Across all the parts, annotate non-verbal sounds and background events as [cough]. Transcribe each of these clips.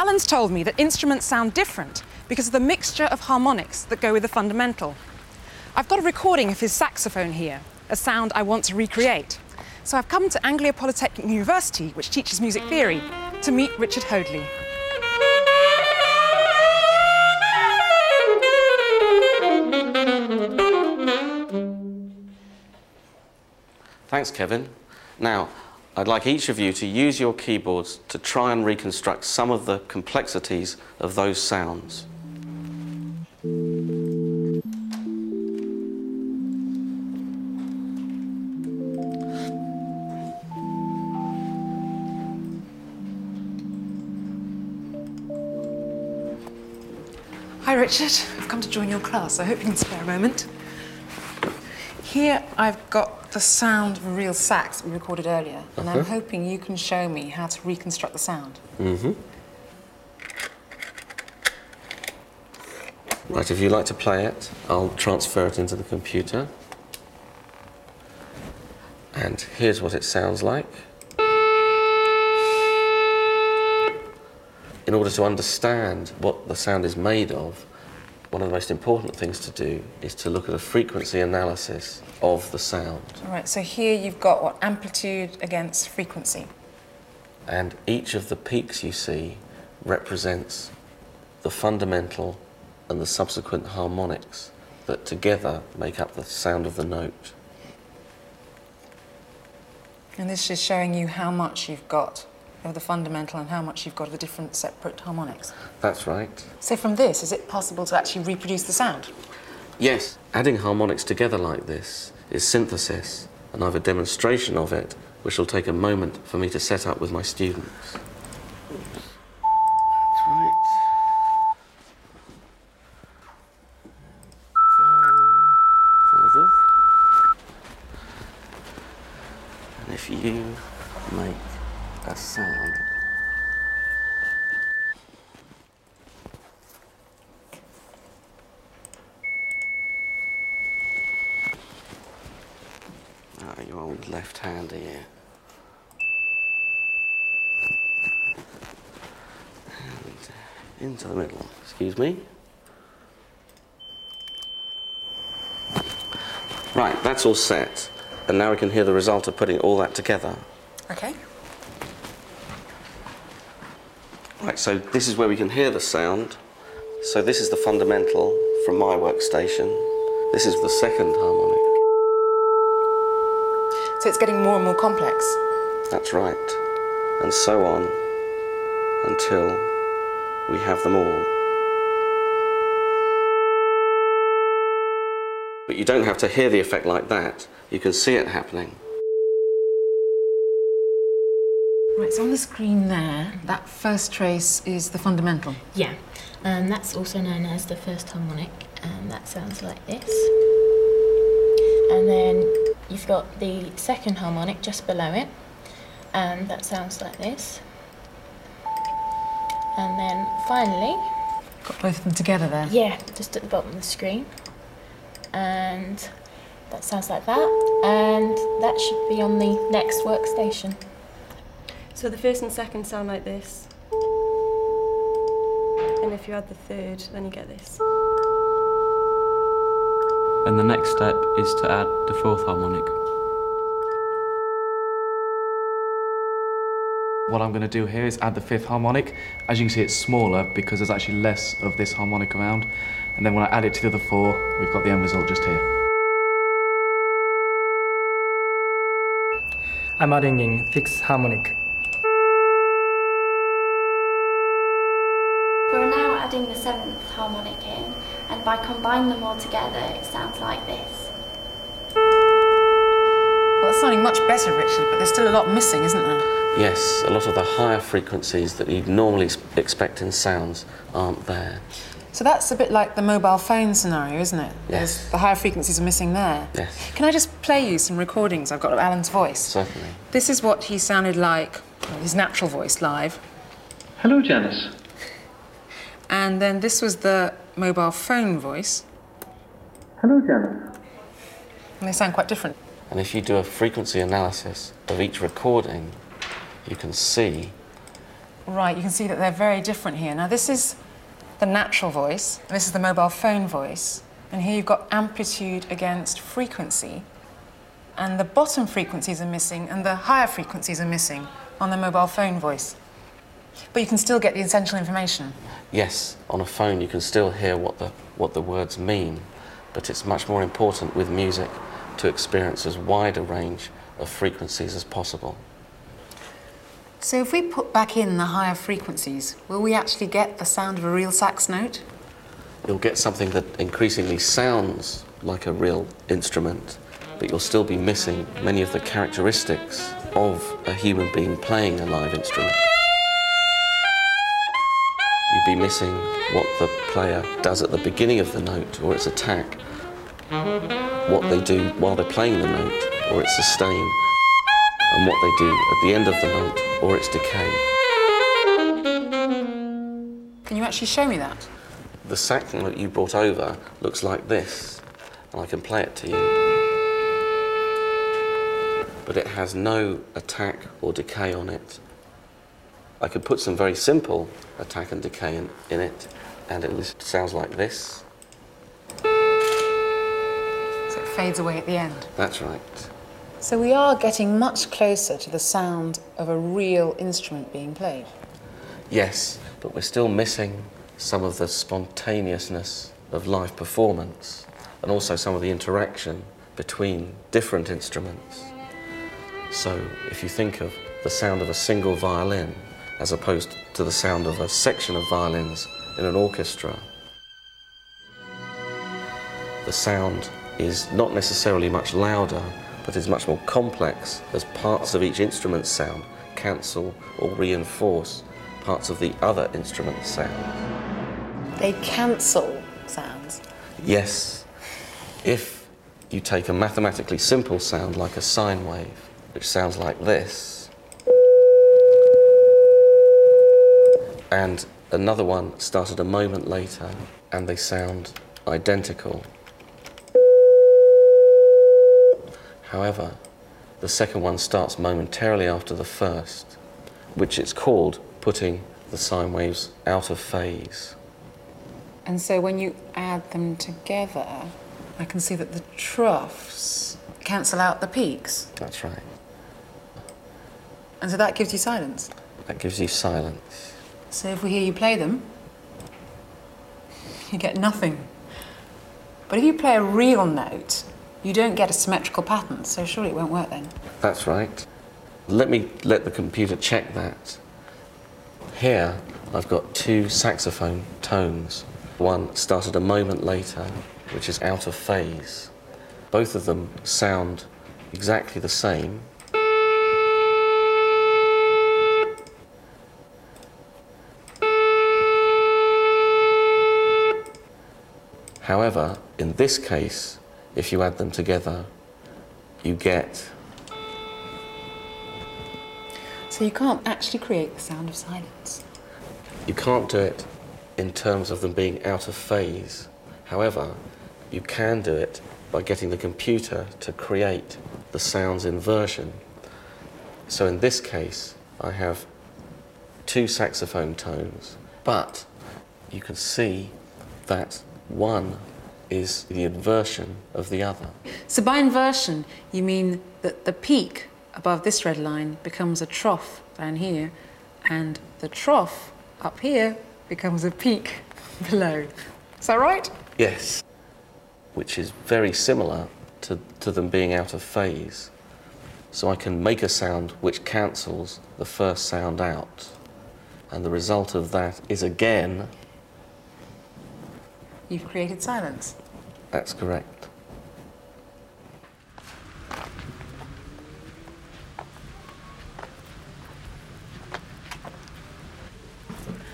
Alan's told me that instruments sound different because of the mixture of harmonics that go with the fundamental. I've got a recording of his saxophone here, a sound I want to recreate. So I've come to Anglia Polytechnic University, which teaches music theory, to meet Richard Hoadley. Thanks, Kevin. Now, I'd like each of you to use your keyboards to try and reconstruct some of the complexities of those sounds. Hi, Richard. I've come to join your class. I hope you can spare a moment. Here I've got the sound of a real sax we recorded earlier, and I'm hoping you can show me how to reconstruct the sound. Mm-hmm. Right, if you'd like to play it, I'll transfer it into the computer. And here's what it sounds like. In order to understand what the sound is made of, one of the most important things to do is to look at a frequency analysis of the sound. All right, so here you've got what? Amplitude against frequency. And each of the peaks you see represents the fundamental and the subsequent harmonics that together make up the sound of the note. And this is showing you how much you've got of the fundamental and how much you've got of the different separate harmonics. That's right. So from this, is it possible to actually reproduce the sound? Yes, adding harmonics together like this is synthesis, and I have a demonstration of it which will take a moment for me to set up with my students. That's right. Go forward. And if you make a sound Ah, your old left hand here. And into the middle. Excuse me. Right, that's all set. And now we can hear the result of putting all that together. Okay. Right, so this is where we can hear the sound. So this is the fundamental from my workstation. This is the second harmonic. So it's getting more and more complex. That's right. And so on until we have them all. But you don't have to hear the effect like that. You can see it happening. Right, so on the screen there, that first trace is the fundamental. Yeah, um, that's also known as the first harmonic, and that sounds like this. And then you've got the second harmonic just below it, and that sounds like this. And then finally, Got both of them together there. yeah, just at the bottom of the screen, and that sounds like that, and that should be on the next workstation. So the first and second sound like this. And if you add the third, then you get this. And the next step is to add the fourth harmonic. What I'm going to do here is add the fifth harmonic. As you can see, it's smaller because there's actually less of this harmonic around. And then when I add it to the other four, we've got the end result just here. I'm adding in fifth harmonic. We're now adding the seventh harmonic in, and by combining them all together, it sounds like this. Well, it's sounding much better, Richard, but there's still a lot missing, isn't there? Yes, a lot of the higher frequencies that you'd normally expect in sounds aren't there. So that's a bit like the mobile phone scenario, isn't it? Yes. There's, the higher frequencies are missing there. Yes. Can I just play you some recordings I've got of Alan's voice? Certainly. This is what he sounded like, his natural voice live. Hello, Janice. And then this was the mobile phone voice. Hello, Janice. And they sound quite different. And if you do a frequency analysis of each recording, you can see Right, you can see that they're very different here. Now, this is the natural voice, and this is the mobile phone voice. And here you've got amplitude against frequency. And the bottom frequencies are missing, and the higher frequencies are missing on the mobile phone voice. But you can still get the essential information. Yes, on a phone you can still hear what the, what the words mean, but it's much more important with music to experience as wide a range of frequencies as possible. So, if we put back in the higher frequencies, will we actually get the sound of a real sax note? You'll get something that increasingly sounds like a real instrument, but you'll still be missing many of the characteristics of a human being playing a live instrument. You'd be missing what the player does at the beginning of the note or its attack, what they do while they're playing the note or its sustain, and what they do at the end of the note or its decay. Can you actually show me that? The sax note you brought over looks like this, and I can play it to you. But it has no attack or decay on it. I could put some very simple attack and decay in, in it, and it sounds like this. So it fades away at the end. That's right. So we are getting much closer to the sound of a real instrument being played. Yes, but we're still missing some of the spontaneousness of live performance and also some of the interaction between different instruments. So if you think of the sound of a single violin as opposed to the sound of a section of violins in an orchestra, the sound is not necessarily much louder, but is much more complex as parts of each instrument's sound cancel or reinforce parts of the other instrument's sound. They cancel sounds. Yes, if you take a mathematically simple sound like a sine wave, which sounds like this, and another one started a moment later and they sound identical. However, the second one starts momentarily after the first, which it's called putting the sine waves out of phase. And so when you add them together, I can see that the troughs cancel out the peaks. That's right. And so that gives you silence. That gives you silence. So if we hear you play them, you get nothing. But if you play a real note, you don't get a symmetrical pattern, so surely it won't work then. That's right. Let me let the computer check that. Here, I've got two saxophone tones. One started a moment later, which is out of phase. Both of them sound exactly the same. However, in this case, if you add them together, you get So you can't actually create the sound of silence. You can't do it in terms of them being out of phase. However, you can do it by getting the computer to create the sounds inversion. So in this case, I have two saxophone tones, but you can see that one is the inversion of the other. So by inversion, you mean that the peak above this red line becomes a trough down here, and the trough up here becomes a peak [laughs] below. Is that right? Yes. Which is very similar to, to them being out of phase. So I can make a sound which cancels the first sound out. And the result of that is again, You've created silence. That's correct.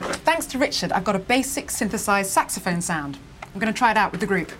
Thanks to Richard, I've got a basic synthesized saxophone sound. I'm going to try it out with the group.